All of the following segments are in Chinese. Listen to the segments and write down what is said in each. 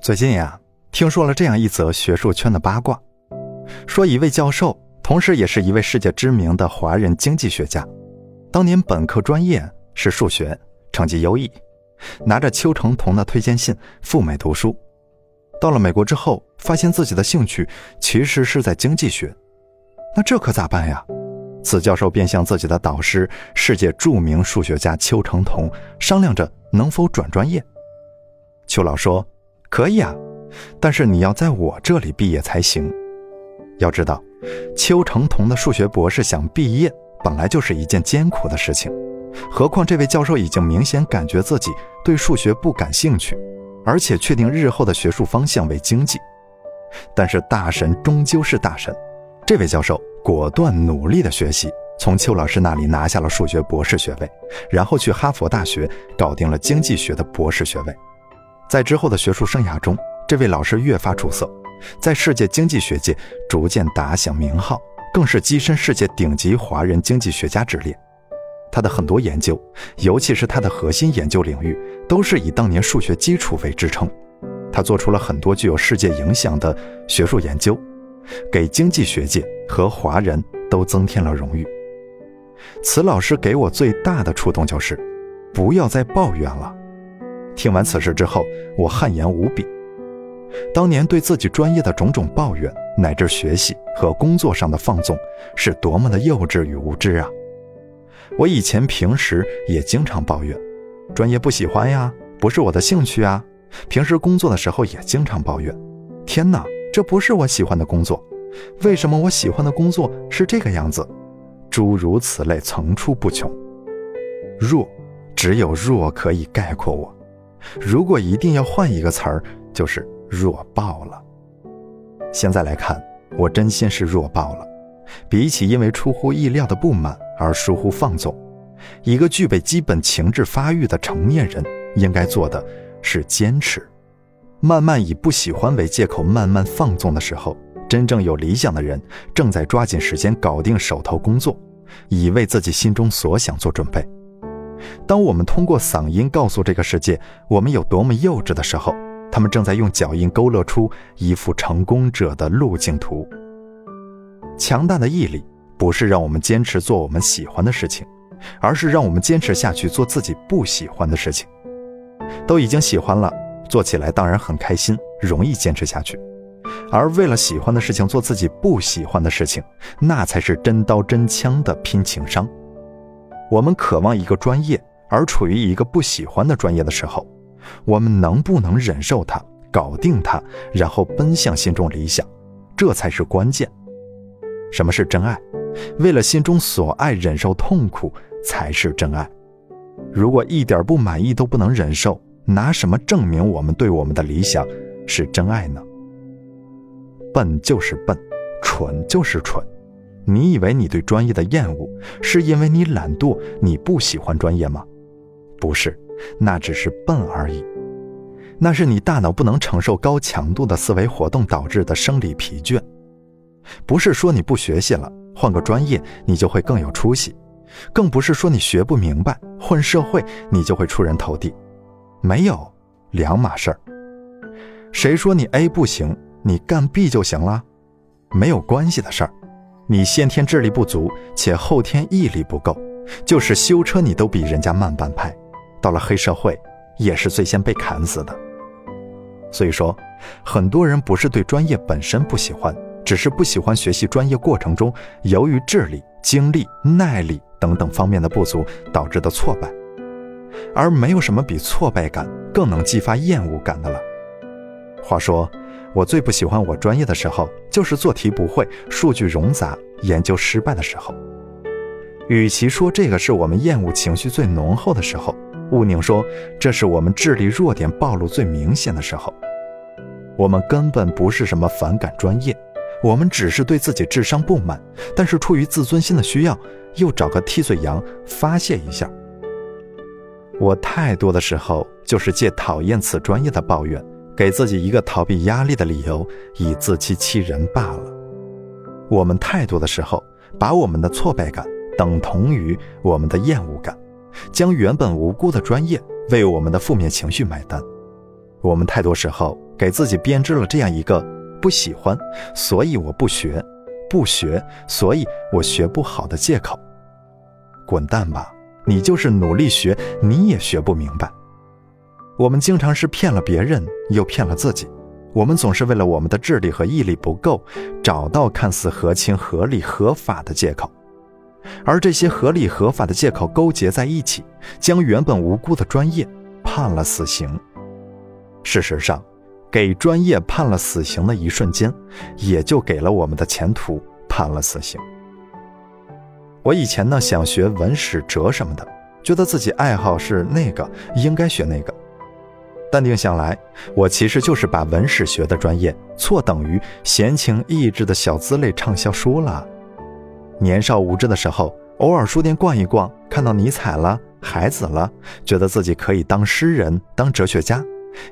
最近呀，听说了这样一则学术圈的八卦，说一位教授，同时也是一位世界知名的华人经济学家，当年本科专业是数学，成绩优异，拿着邱成桐的推荐信赴美读书，到了美国之后，发现自己的兴趣其实是在经济学，那这可咋办呀？此教授便向自己的导师、世界著名数学家邱成桐商量着能否转专业。邱老说。可以啊，但是你要在我这里毕业才行。要知道，邱成桐的数学博士想毕业本来就是一件艰苦的事情，何况这位教授已经明显感觉自己对数学不感兴趣，而且确定日后的学术方向为经济。但是大神终究是大神，这位教授果断努力的学习，从邱老师那里拿下了数学博士学位，然后去哈佛大学搞定了经济学的博士学位。在之后的学术生涯中，这位老师越发出色，在世界经济学界逐渐打响名号，更是跻身世界顶级华人经济学家之列。他的很多研究，尤其是他的核心研究领域，都是以当年数学基础为支撑。他做出了很多具有世界影响的学术研究，给经济学界和华人都增添了荣誉。此老师给我最大的触动就是，不要再抱怨了。听完此事之后，我汗颜无比。当年对自己专业的种种抱怨，乃至学习和工作上的放纵，是多么的幼稚与无知啊！我以前平时也经常抱怨，专业不喜欢呀，不是我的兴趣啊。平时工作的时候也经常抱怨，天哪，这不是我喜欢的工作，为什么我喜欢的工作是这个样子？诸如此类层出不穷。弱，只有弱可以概括我。如果一定要换一个词儿，就是弱爆了。现在来看，我真心是弱爆了。比起因为出乎意料的不满而疏忽放纵，一个具备基本情志发育的成年人应该做的是坚持。慢慢以不喜欢为借口慢慢放纵的时候，真正有理想的人正在抓紧时间搞定手头工作，以为自己心中所想做准备。当我们通过嗓音告诉这个世界我们有多么幼稚的时候，他们正在用脚印勾勒出一幅成功者的路径图。强大的毅力不是让我们坚持做我们喜欢的事情，而是让我们坚持下去做自己不喜欢的事情。都已经喜欢了，做起来当然很开心，容易坚持下去；而为了喜欢的事情做自己不喜欢的事情，那才是真刀真枪的拼情商。我们渴望一个专业，而处于一个不喜欢的专业的时候，我们能不能忍受它，搞定它，然后奔向心中理想，这才是关键。什么是真爱？为了心中所爱忍受痛苦才是真爱。如果一点不满意都不能忍受，拿什么证明我们对我们的理想是真爱呢？笨就是笨，蠢就是蠢。你以为你对专业的厌恶是因为你懒惰，你不喜欢专业吗？不是，那只是笨而已。那是你大脑不能承受高强度的思维活动导致的生理疲倦。不是说你不学习了，换个专业你就会更有出息，更不是说你学不明白，混社会你就会出人头地。没有，两码事儿。谁说你 A 不行，你干 B 就行了？没有关系的事儿。你先天智力不足，且后天毅力不够，就是修车你都比人家慢半拍，到了黑社会也是最先被砍死的。所以说，很多人不是对专业本身不喜欢，只是不喜欢学习专业过程中由于智力、精力、耐力等等方面的不足导致的挫败，而没有什么比挫败感更能激发厌恶感的了。话说。我最不喜欢我专业的时候，就是做题不会、数据冗杂、研究失败的时候。与其说这个是我们厌恶情绪最浓厚的时候，勿宁说这是我们智力弱点暴露最明显的时候。我们根本不是什么反感专业，我们只是对自己智商不满，但是出于自尊心的需要，又找个替罪羊发泄一下。我太多的时候就是借讨厌此专业的抱怨。给自己一个逃避压力的理由，以自欺欺人罢了。我们太多的时候，把我们的挫败感等同于我们的厌恶感，将原本无辜的专业为我们的负面情绪买单。我们太多时候给自己编织了这样一个不喜欢，所以我不学，不学，所以我学不好的借口。滚蛋吧！你就是努力学，你也学不明白。我们经常是骗了别人，又骗了自己。我们总是为了我们的智力和毅力不够，找到看似合情合理、合法的借口，而这些合理合法的借口勾结在一起，将原本无辜的专业判了死刑。事实上，给专业判了死刑的一瞬间，也就给了我们的前途判了死刑。我以前呢想学文史哲什么的，觉得自己爱好是那个，应该学那个。淡定想来，我其实就是把文史学的专业错等于闲情逸致的小资类畅销书了。年少无知的时候，偶尔书店逛一逛，看到尼采了、海子了，觉得自己可以当诗人、当哲学家。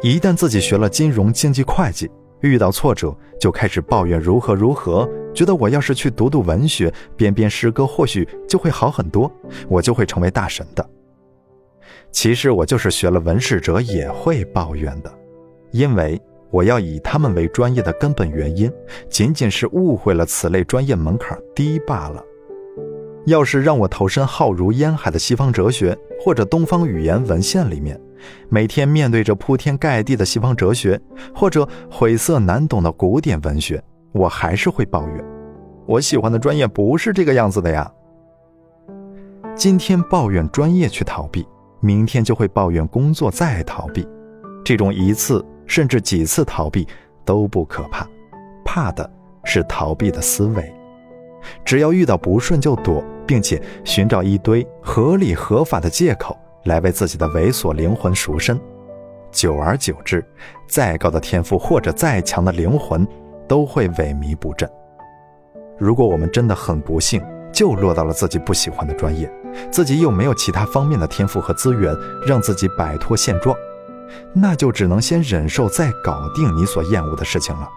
一旦自己学了金融、经济、会计，遇到挫折就开始抱怨如何如何，觉得我要是去读读文学、编编诗歌，或许就会好很多，我就会成为大神的。其实我就是学了文史哲也会抱怨的，因为我要以他们为专业的根本原因，仅仅是误会了此类专业门槛低罢了。要是让我投身浩如烟海的西方哲学或者东方语言文献里面，每天面对着铺天盖地的西方哲学或者晦涩难懂的古典文学，我还是会抱怨。我喜欢的专业不是这个样子的呀。今天抱怨专业去逃避。明天就会抱怨工作，再逃避，这种一次甚至几次逃避都不可怕，怕的是逃避的思维。只要遇到不顺就躲，并且寻找一堆合理合法的借口来为自己的猥琐灵魂赎身，久而久之，再高的天赋或者再强的灵魂都会萎靡不振。如果我们真的很不幸，就落到了自己不喜欢的专业。自己又没有其他方面的天赋和资源，让自己摆脱现状，那就只能先忍受，再搞定你所厌恶的事情了。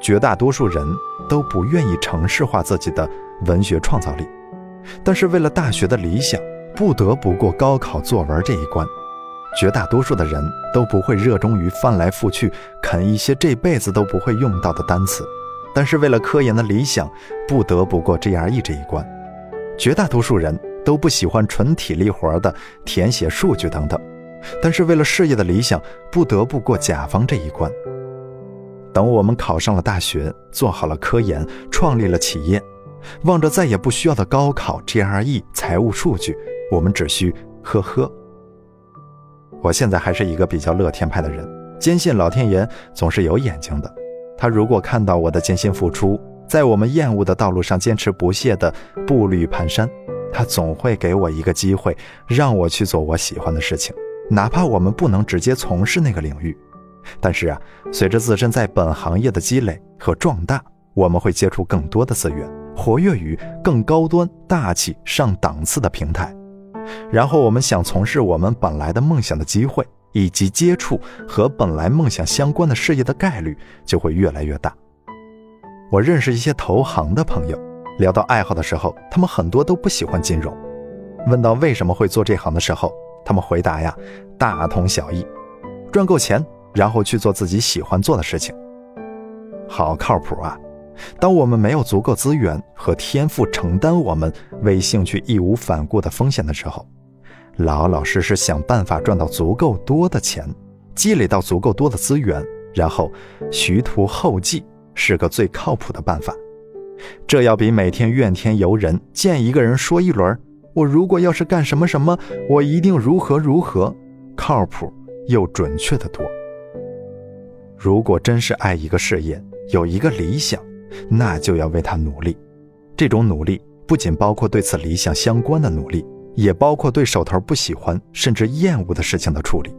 绝大多数人都不愿意城市化自己的文学创造力，但是为了大学的理想，不得不过高考作文这一关。绝大多数的人都不会热衷于翻来覆去啃一些这辈子都不会用到的单词，但是为了科研的理想，不得不过 GRE 这一关。绝大多数人都不喜欢纯体力活的填写数据等等，但是为了事业的理想，不得不过甲方这一关。等我们考上了大学，做好了科研，创立了企业，望着再也不需要的高考、GRE、财务数据，我们只需呵呵。我现在还是一个比较乐天派的人，坚信老天爷总是有眼睛的。他如果看到我的艰辛付出，在我们厌恶的道路上坚持不懈的步履蹒跚，他总会给我一个机会，让我去做我喜欢的事情，哪怕我们不能直接从事那个领域。但是啊，随着自身在本行业的积累和壮大，我们会接触更多的资源，活跃于更高端、大气、上档次的平台，然后我们想从事我们本来的梦想的机会，以及接触和本来梦想相关的事业的概率就会越来越大。我认识一些投行的朋友，聊到爱好的时候，他们很多都不喜欢金融。问到为什么会做这行的时候，他们回答呀，大同小异，赚够钱，然后去做自己喜欢做的事情。好靠谱啊！当我们没有足够资源和天赋承担我们为兴趣义无反顾的风险的时候，老老实实想办法赚到足够多的钱，积累到足够多的资源，然后徐图后继。是个最靠谱的办法，这要比每天怨天尤人、见一个人说一轮“我如果要是干什么什么，我一定如何如何”靠谱又准确的多。如果真是爱一个事业，有一个理想，那就要为他努力。这种努力不仅包括对此理想相关的努力，也包括对手头不喜欢甚至厌恶的事情的处理。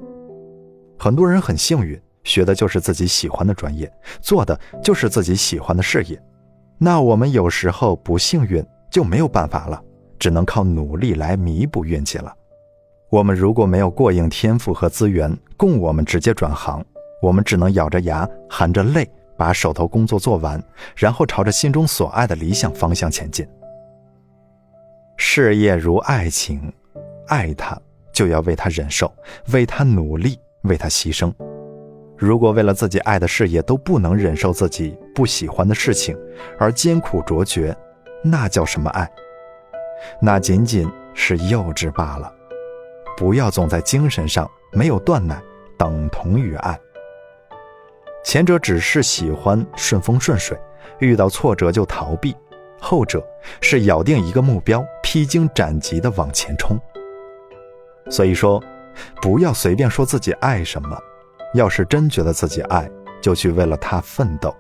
很多人很幸运。学的就是自己喜欢的专业，做的就是自己喜欢的事业。那我们有时候不幸运就没有办法了，只能靠努力来弥补运气了。我们如果没有过硬天赋和资源供我们直接转行，我们只能咬着牙含着泪把手头工作做完，然后朝着心中所爱的理想方向前进。事业如爱情，爱他就要为他忍受，为他努力，为他牺牲。如果为了自己爱的事业都不能忍受自己不喜欢的事情而艰苦卓绝，那叫什么爱？那仅仅是幼稚罢了。不要总在精神上没有断奶，等同于爱。前者只是喜欢顺风顺水，遇到挫折就逃避；后者是咬定一个目标，披荆斩棘地往前冲。所以说，不要随便说自己爱什么，要是真觉得自己爱，就去为了他奋斗。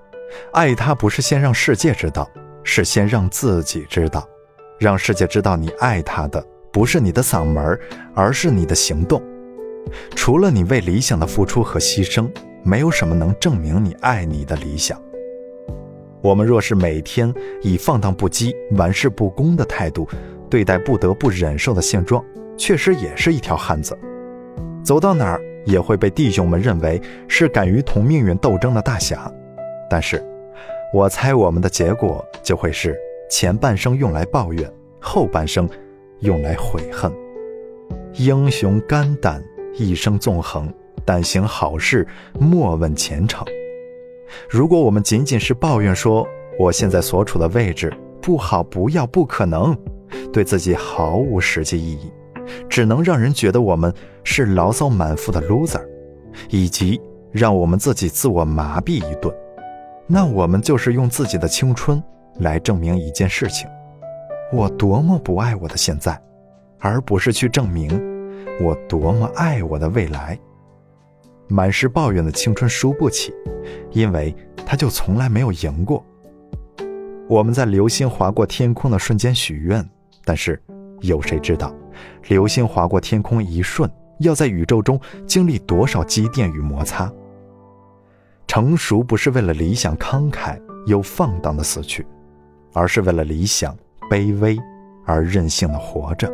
爱他不是先让世界知道，是先让自己知道，让世界知道你爱他的不是你的嗓门，而是你的行动。除了你为理想的付出和牺牲。没有什么能证明你爱你的理想。我们若是每天以放荡不羁、玩世不恭的态度对待不得不忍受的现状，确实也是一条汉子，走到哪儿也会被弟兄们认为是敢于同命运斗争的大侠。但是，我猜我们的结果就会是前半生用来抱怨，后半生用来悔恨。英雄肝胆，一生纵横。但行好事，莫问前程。如果我们仅仅是抱怨说我现在所处的位置不好、不要、不可能，对自己毫无实际意义，只能让人觉得我们是牢骚满腹的 loser，以及让我们自己自我麻痹一顿。那我们就是用自己的青春来证明一件事情：我多么不爱我的现在，而不是去证明我多么爱我的未来。满是抱怨的青春输不起，因为他就从来没有赢过。我们在流星划过天空的瞬间许愿，但是有谁知道，流星划过天空一瞬，要在宇宙中经历多少积淀与摩擦？成熟不是为了理想慷慨又放荡的死去，而是为了理想卑微而任性的活着。